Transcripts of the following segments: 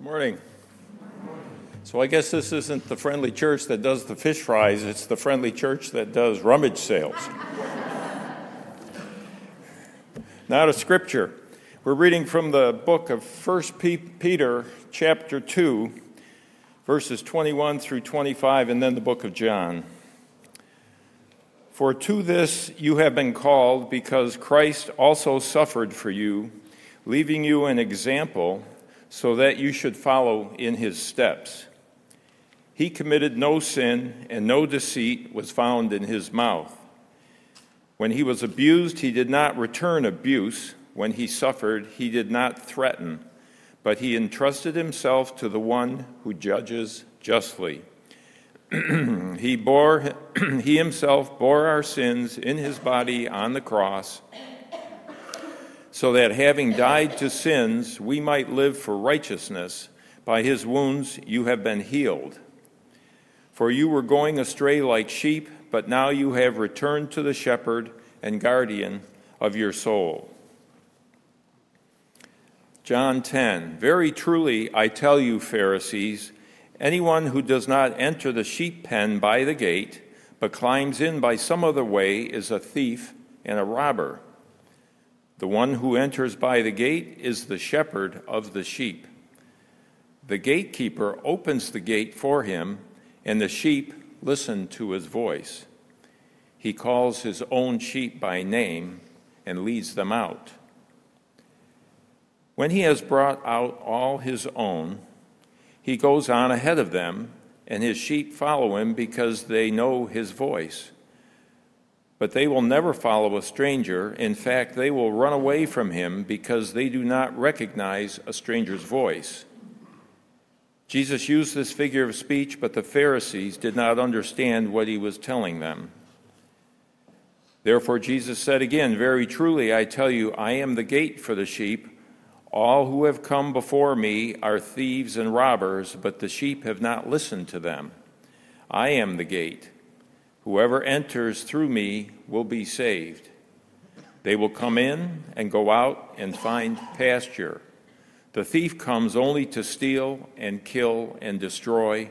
Morning. So I guess this isn't the friendly church that does the fish fries, it's the friendly church that does rummage sales. now to scripture. We're reading from the book of 1 Peter chapter 2 verses 21 through 25 and then the book of John. For to this you have been called because Christ also suffered for you, leaving you an example so that you should follow in his steps. He committed no sin, and no deceit was found in his mouth. When he was abused, he did not return abuse. When he suffered, he did not threaten, but he entrusted himself to the one who judges justly. he bore he himself bore our sins in his body on the cross so that having died to sins, we might live for righteousness. By his wounds you have been healed. For you were going astray like sheep, but now you have returned to the shepherd and guardian of your soul. John 10 Very truly I tell you, Pharisees, anyone who does not enter the sheep pen by the gate, but climbs in by some other way, is a thief and a robber. The one who enters by the gate is the shepherd of the sheep. The gatekeeper opens the gate for him, and the sheep listen to his voice. He calls his own sheep by name and leads them out. When he has brought out all his own, he goes on ahead of them, and his sheep follow him because they know his voice. But they will never follow a stranger. In fact, they will run away from him because they do not recognize a stranger's voice. Jesus used this figure of speech, but the Pharisees did not understand what he was telling them. Therefore, Jesus said again, Very truly, I tell you, I am the gate for the sheep. All who have come before me are thieves and robbers, but the sheep have not listened to them. I am the gate. Whoever enters through me will be saved. They will come in and go out and find pasture. The thief comes only to steal and kill and destroy.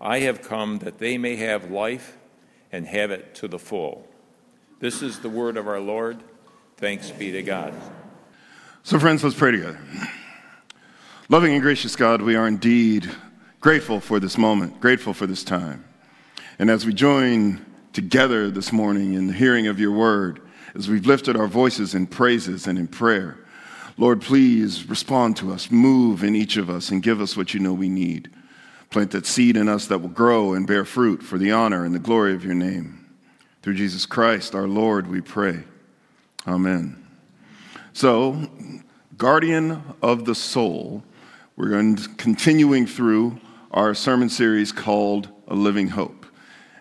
I have come that they may have life and have it to the full. This is the word of our Lord. Thanks be to God. So, friends, let's pray together. Loving and gracious God, we are indeed grateful for this moment, grateful for this time. And as we join together this morning in the hearing of your word, as we've lifted our voices in praises and in prayer, Lord, please respond to us, move in each of us, and give us what you know we need. Plant that seed in us that will grow and bear fruit for the honor and the glory of your name. Through Jesus Christ, our Lord, we pray. Amen. So, guardian of the soul, we're continuing through our sermon series called A Living Hope.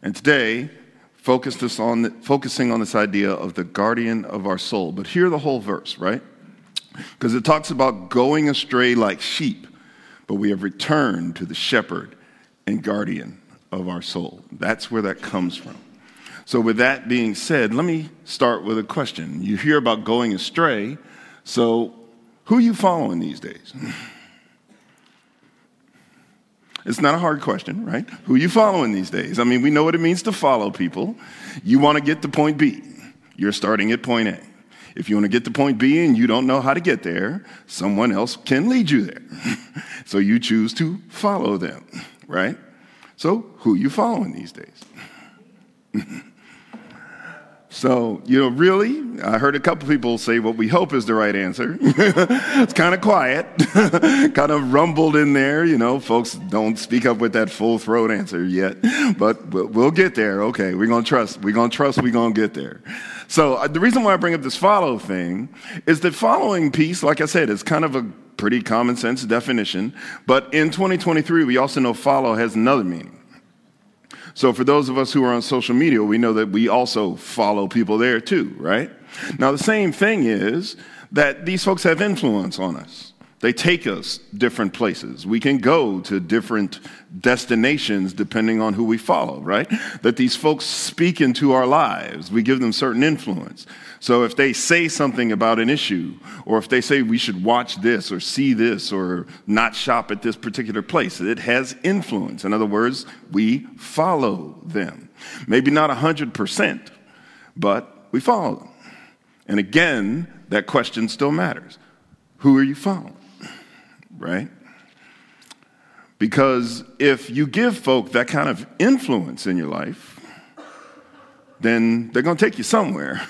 And today, on focusing on this idea of the guardian of our soul. But hear the whole verse, right? Because it talks about going astray like sheep, but we have returned to the shepherd and guardian of our soul. That's where that comes from. So, with that being said, let me start with a question. You hear about going astray, so who are you following these days? It's not a hard question, right? Who are you following these days? I mean, we know what it means to follow people. You want to get to point B, you're starting at point A. If you want to get to point B and you don't know how to get there, someone else can lead you there. so you choose to follow them, right? So who are you following these days? So, you know, really, I heard a couple people say what we hope is the right answer. it's kind of quiet, kind of rumbled in there. You know, folks don't speak up with that full throat answer yet, but we'll get there. Okay, we're going to trust. We're going to trust we're going to get there. So, uh, the reason why I bring up this follow thing is that following piece, like I said, is kind of a pretty common sense definition. But in 2023, we also know follow has another meaning. So, for those of us who are on social media, we know that we also follow people there too, right? Now, the same thing is that these folks have influence on us. They take us different places. We can go to different destinations depending on who we follow, right? That these folks speak into our lives. We give them certain influence. So if they say something about an issue, or if they say we should watch this or see this or not shop at this particular place, it has influence. In other words, we follow them. Maybe not 100%, but we follow them. And again, that question still matters. Who are you following? Right? Because if you give folk that kind of influence in your life, then they're going to take you somewhere.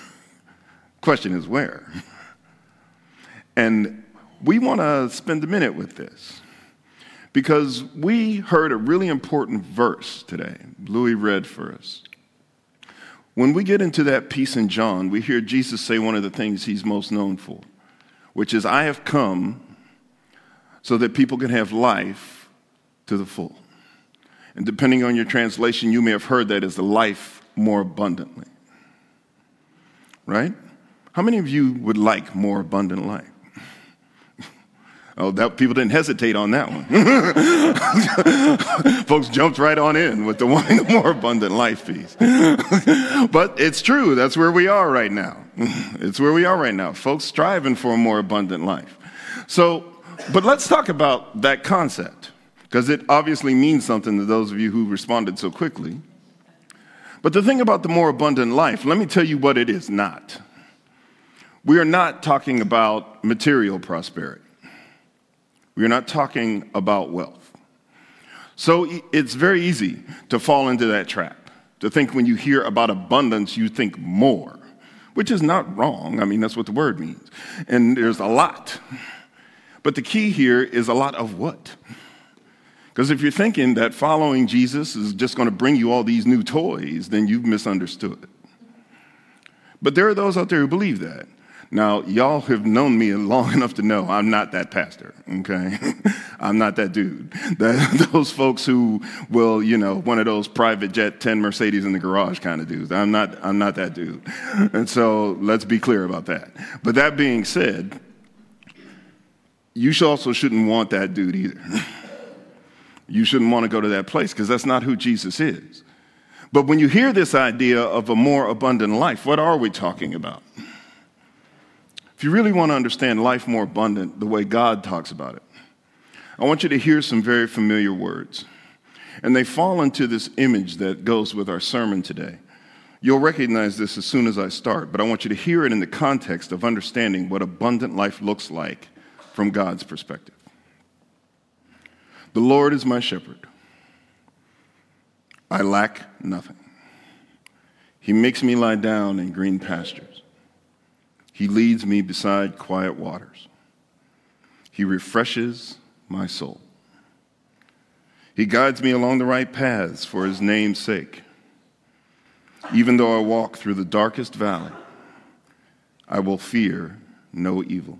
Question is where? And we want to spend a minute with this because we heard a really important verse today. Louis read for us. When we get into that piece in John, we hear Jesus say one of the things he's most known for, which is, I have come so that people can have life to the full. And depending on your translation, you may have heard that as the life more abundantly. Right? How many of you would like more abundant life? Oh, that, people didn't hesitate on that one. Folks jumped right on in with the wanting the more abundant life piece. but it's true. That's where we are right now. It's where we are right now. Folks striving for a more abundant life. So but let's talk about that concept, because it obviously means something to those of you who responded so quickly. But the thing about the more abundant life, let me tell you what it is not. We are not talking about material prosperity. We are not talking about wealth. So it's very easy to fall into that trap, to think when you hear about abundance, you think more, which is not wrong. I mean, that's what the word means. And there's a lot. But the key here is a lot of what? Because if you're thinking that following Jesus is just going to bring you all these new toys, then you've misunderstood. But there are those out there who believe that. Now, y'all have known me long enough to know I'm not that pastor, okay? I'm not that dude. That, those folks who will, you know, one of those private jet 10 Mercedes in the garage kind of dudes. I'm not, I'm not that dude. And so let's be clear about that. But that being said, you also shouldn't want that dude either. you shouldn't want to go to that place because that's not who Jesus is. But when you hear this idea of a more abundant life, what are we talking about? If you really want to understand life more abundant the way God talks about it, I want you to hear some very familiar words. And they fall into this image that goes with our sermon today. You'll recognize this as soon as I start, but I want you to hear it in the context of understanding what abundant life looks like from God's perspective. The Lord is my shepherd. I lack nothing. He makes me lie down in green pastures. He leads me beside quiet waters. He refreshes my soul. He guides me along the right paths for his name's sake. Even though I walk through the darkest valley, I will fear no evil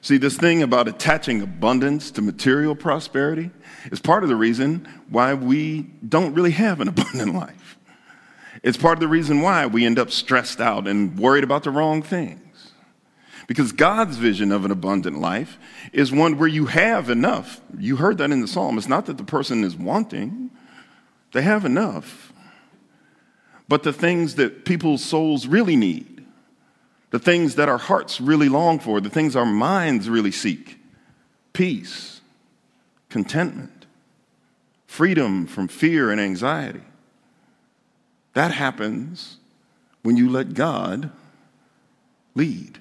See, this thing about attaching abundance to material prosperity is part of the reason why we don't really have an abundant life. It's part of the reason why we end up stressed out and worried about the wrong things. Because God's vision of an abundant life is one where you have enough. You heard that in the psalm. It's not that the person is wanting, they have enough. But the things that people's souls really need the things that our hearts really long for, the things our minds really seek peace, contentment, freedom from fear and anxiety. That happens when you let God lead.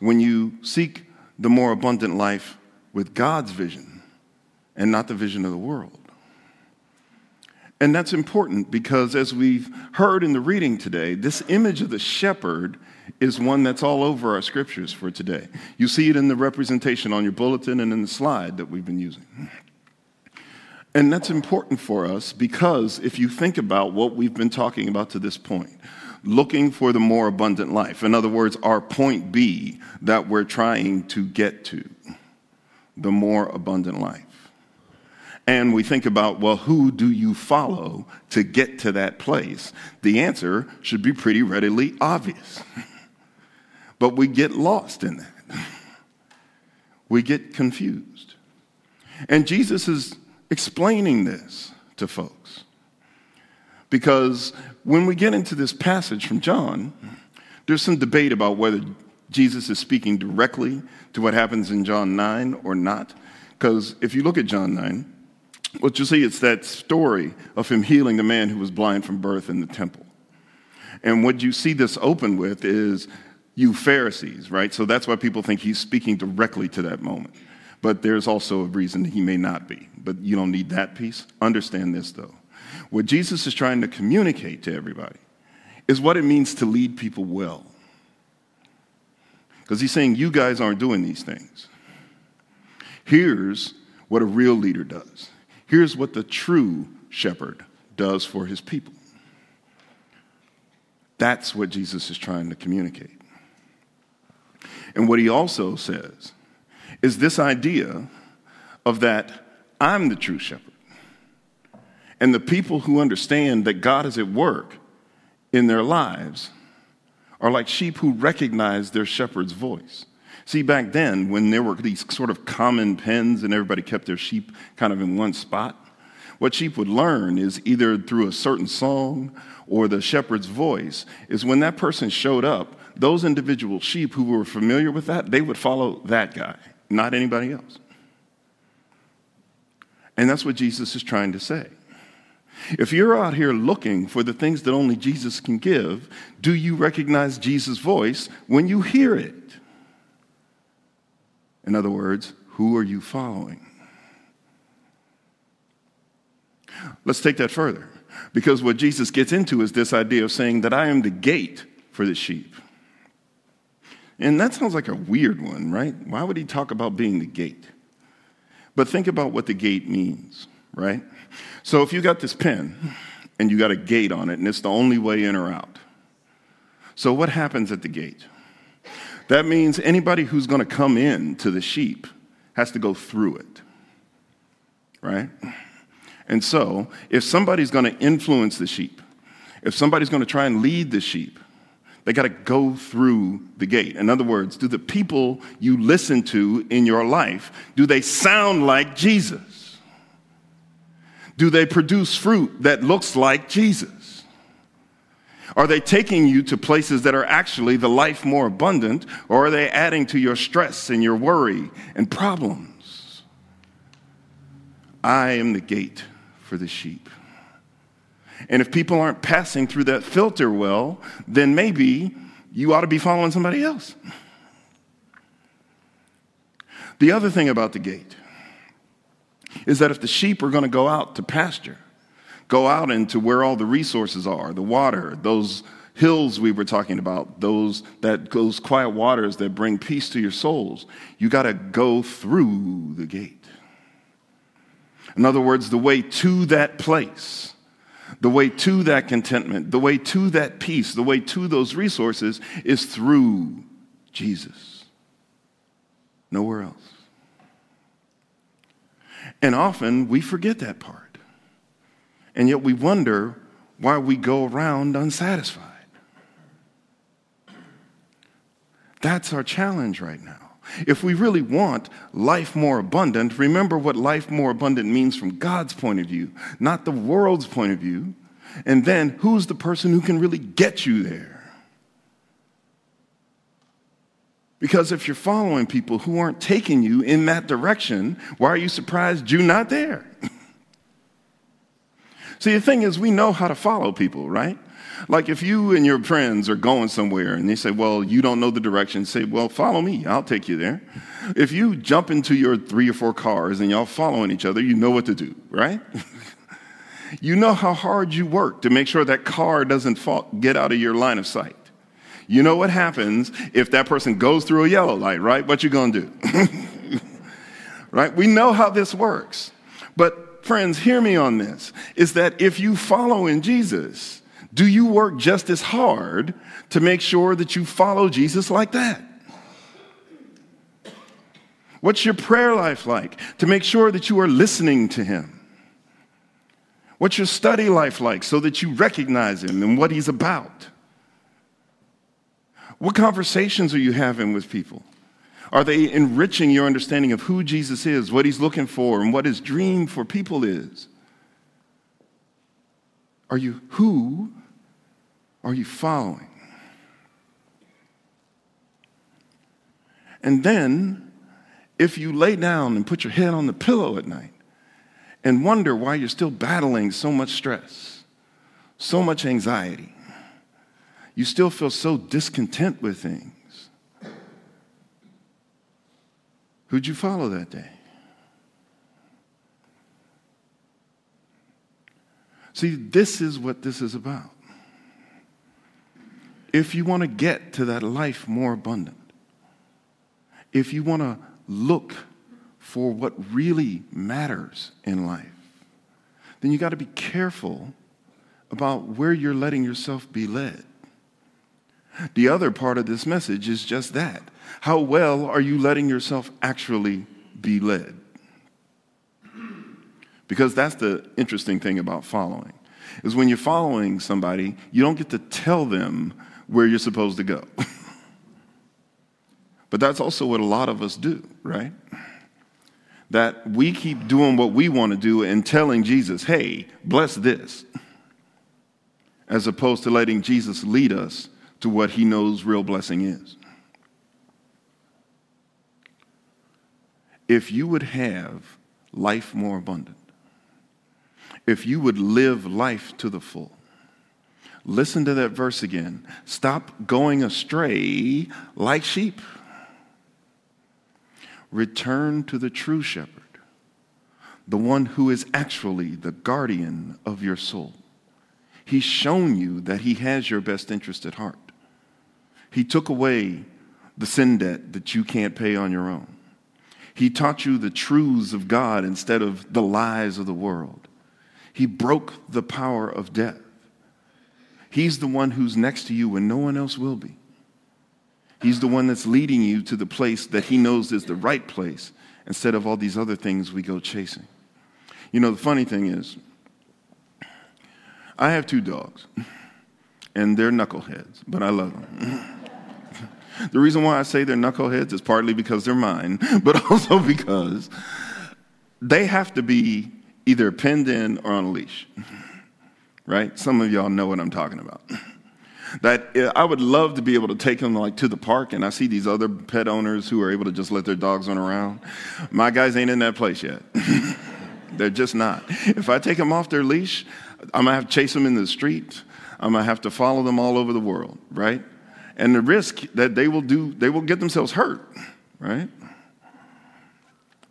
When you seek the more abundant life with God's vision and not the vision of the world. And that's important because, as we've heard in the reading today, this image of the shepherd is one that's all over our scriptures for today. You see it in the representation on your bulletin and in the slide that we've been using. And that's important for us because if you think about what we've been talking about to this point, looking for the more abundant life, in other words, our point B that we're trying to get to, the more abundant life. And we think about, well, who do you follow to get to that place? The answer should be pretty readily obvious. but we get lost in that. We get confused. And Jesus is explaining this to folks. Because when we get into this passage from John, there's some debate about whether Jesus is speaking directly to what happens in John 9 or not. Because if you look at John 9, what you see it's that story of him healing the man who was blind from birth in the temple. And what you see this open with is you Pharisees, right? So that's why people think he's speaking directly to that moment. But there's also a reason he may not be. But you don't need that piece. Understand this, though. What Jesus is trying to communicate to everybody is what it means to lead people well. Because he's saying, you guys aren't doing these things. Here's what a real leader does. Here's what the true shepherd does for his people. That's what Jesus is trying to communicate. And what he also says is this idea of that I'm the true shepherd. And the people who understand that God is at work in their lives are like sheep who recognize their shepherd's voice. See, back then, when there were these sort of common pens and everybody kept their sheep kind of in one spot, what sheep would learn is either through a certain song or the shepherd's voice, is when that person showed up, those individual sheep who were familiar with that, they would follow that guy, not anybody else. And that's what Jesus is trying to say. If you're out here looking for the things that only Jesus can give, do you recognize Jesus' voice when you hear it? In other words, who are you following? Let's take that further. Because what Jesus gets into is this idea of saying that I am the gate for the sheep. And that sounds like a weird one, right? Why would he talk about being the gate? But think about what the gate means, right? So if you got this pen and you got a gate on it and it's the only way in or out. So what happens at the gate? That means anybody who's going to come in to the sheep has to go through it, right? And so, if somebody's going to influence the sheep, if somebody's going to try and lead the sheep, they got to go through the gate. In other words, do the people you listen to in your life, do they sound like Jesus? Do they produce fruit that looks like Jesus? Are they taking you to places that are actually the life more abundant, or are they adding to your stress and your worry and problems? I am the gate for the sheep. And if people aren't passing through that filter well, then maybe you ought to be following somebody else. The other thing about the gate is that if the sheep are going to go out to pasture, go out into where all the resources are, the water, those hills we were talking about, those that those quiet waters that bring peace to your souls, you got to go through the gate. In other words, the way to that place, the way to that contentment, the way to that peace, the way to those resources is through Jesus. Nowhere else. And often we forget that part. And yet we wonder why we go around unsatisfied. That's our challenge right now. If we really want life more abundant, remember what life more abundant means from God's point of view, not the world's point of view. And then who's the person who can really get you there? Because if you're following people who aren't taking you in that direction, why are you surprised you're not there? See, the thing is, we know how to follow people, right? Like if you and your friends are going somewhere and they say, Well, you don't know the direction, say, Well, follow me, I'll take you there. If you jump into your three or four cars and y'all following each other, you know what to do, right? You know how hard you work to make sure that car doesn't fall, get out of your line of sight. You know what happens if that person goes through a yellow light, right? What you to do? right? We know how this works. But friends, hear me on this. Is that if you follow in Jesus, do you work just as hard to make sure that you follow Jesus like that? What's your prayer life like to make sure that you are listening to him? What's your study life like so that you recognize him and what he's about? What conversations are you having with people? Are they enriching your understanding of who Jesus is, what he's looking for, and what his dream for people is? Are you who are you following? And then, if you lay down and put your head on the pillow at night and wonder why you're still battling so much stress, so much anxiety, you still feel so discontent with things. Who'd you follow that day? See, this is what this is about. If you want to get to that life more abundant, if you want to look for what really matters in life, then you got to be careful about where you're letting yourself be led. The other part of this message is just that. How well are you letting yourself actually be led? Because that's the interesting thing about following. Is when you're following somebody, you don't get to tell them where you're supposed to go. but that's also what a lot of us do, right? That we keep doing what we want to do and telling Jesus, hey, bless this, as opposed to letting Jesus lead us to what he knows real blessing is. If you would have life more abundant, if you would live life to the full, listen to that verse again. Stop going astray like sheep. Return to the true shepherd, the one who is actually the guardian of your soul. He's shown you that he has your best interest at heart. He took away the sin debt that you can't pay on your own. He taught you the truths of God instead of the lies of the world. He broke the power of death. He's the one who's next to you when no one else will be. He's the one that's leading you to the place that he knows is the right place instead of all these other things we go chasing. You know, the funny thing is, I have two dogs, and they're knuckleheads, but I love them. The reason why I say they're knuckleheads is partly because they're mine, but also because they have to be either pinned in or on a leash. Right? Some of y'all know what I'm talking about. That uh, I would love to be able to take them like to the park, and I see these other pet owners who are able to just let their dogs run around. My guys ain't in that place yet. They're just not. If I take them off their leash, I'm gonna have to chase them in the street. I'm gonna have to follow them all over the world, right? And the risk that they will do, they will get themselves hurt, right?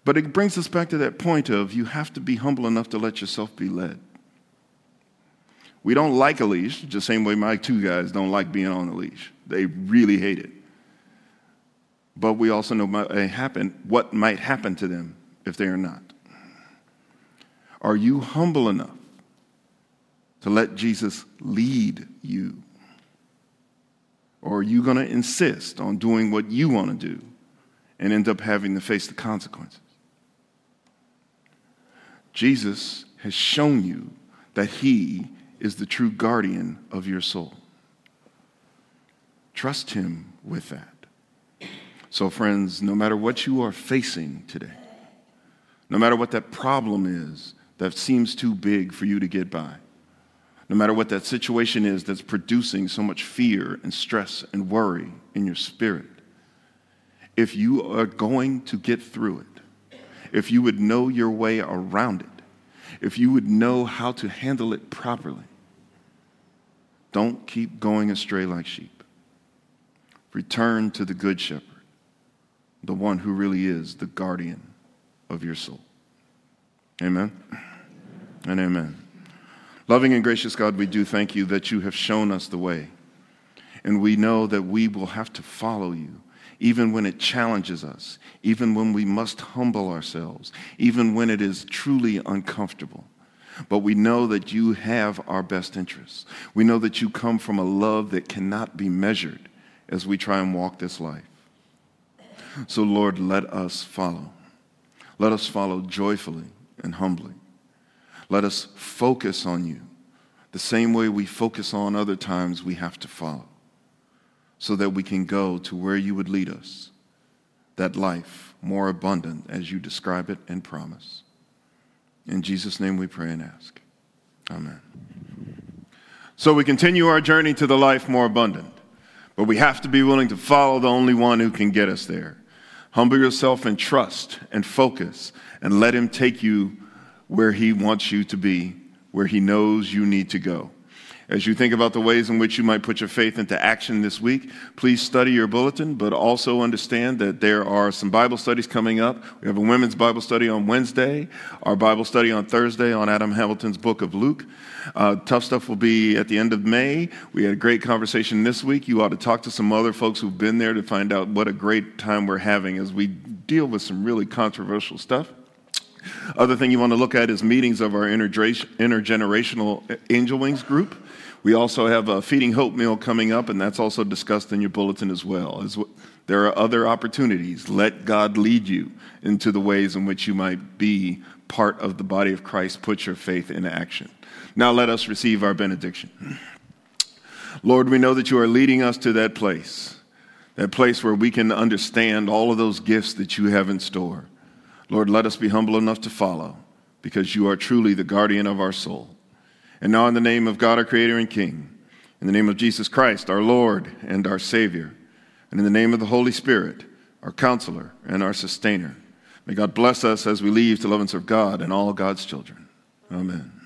But it brings us back to that point of you have to be humble enough to let yourself be led. We don't like a leash, just the same way my two guys don't like being on a leash. They really hate it. But we also know what might happen, what might happen to them if they are not. Are you humble enough to let Jesus lead you? Or are you going to insist on doing what you want to do and end up having to face the consequences? Jesus has shown you that he is the true guardian of your soul. Trust him with that. So, friends, no matter what you are facing today, no matter what that problem is that seems too big for you to get by, no matter what that situation is that's producing so much fear and stress and worry in your spirit, if you are going to get through it, if you would know your way around it, if you would know how to handle it properly, don't keep going astray like sheep. Return to the Good Shepherd, the one who really is the guardian of your soul. Amen and amen. Loving and gracious God, we do thank you that you have shown us the way. And we know that we will have to follow you, even when it challenges us, even when we must humble ourselves, even when it is truly uncomfortable. But we know that you have our best interests. We know that you come from a love that cannot be measured as we try and walk this life. So, Lord, let us follow. Let us follow joyfully and humbly. Let us focus on you the same way we focus on other times we have to follow so that we can go to where you would lead us, that life more abundant as you describe it and promise. In Jesus' name we pray and ask. Amen. So we continue our journey to the life more abundant, but we have to be willing to follow the only one who can get us there. Humble yourself and trust and focus and let him take you where He wants you to be, where He knows you need to go. As you think about the ways in which you might put your faith into action this week, please study your bulletin, but also understand that there are some Bible studies coming up. We have a women's Bible study on Wednesday, our Bible study on Thursday on Adam Hamilton's book of Luke. Uh, tough stuff will be at the end of May. We had a great conversation this week. You ought to talk to some other folks who've been there to find out what a great time we're having as we deal with some really controversial stuff. Other thing you want to look at is meetings of our intergenerational angel wings group. We also have a feeding hope meal coming up, and that's also discussed in your bulletin as well. There are other opportunities. Let God lead you into the ways in which you might be part of the body of Christ. Put your faith in action. Now let us receive our benediction. Lord, we know that you are leading us to that place, that place where we can understand all of those gifts that you have in store. Lord, let us be humble enough to follow because you are truly the guardian of our soul. And now, in the name of God, our Creator and King, in the name of Jesus Christ, our Lord and our Savior, and in the name of the Holy Spirit, our counselor and our sustainer, may God bless us as we leave to love and serve God and all God's children. Amen.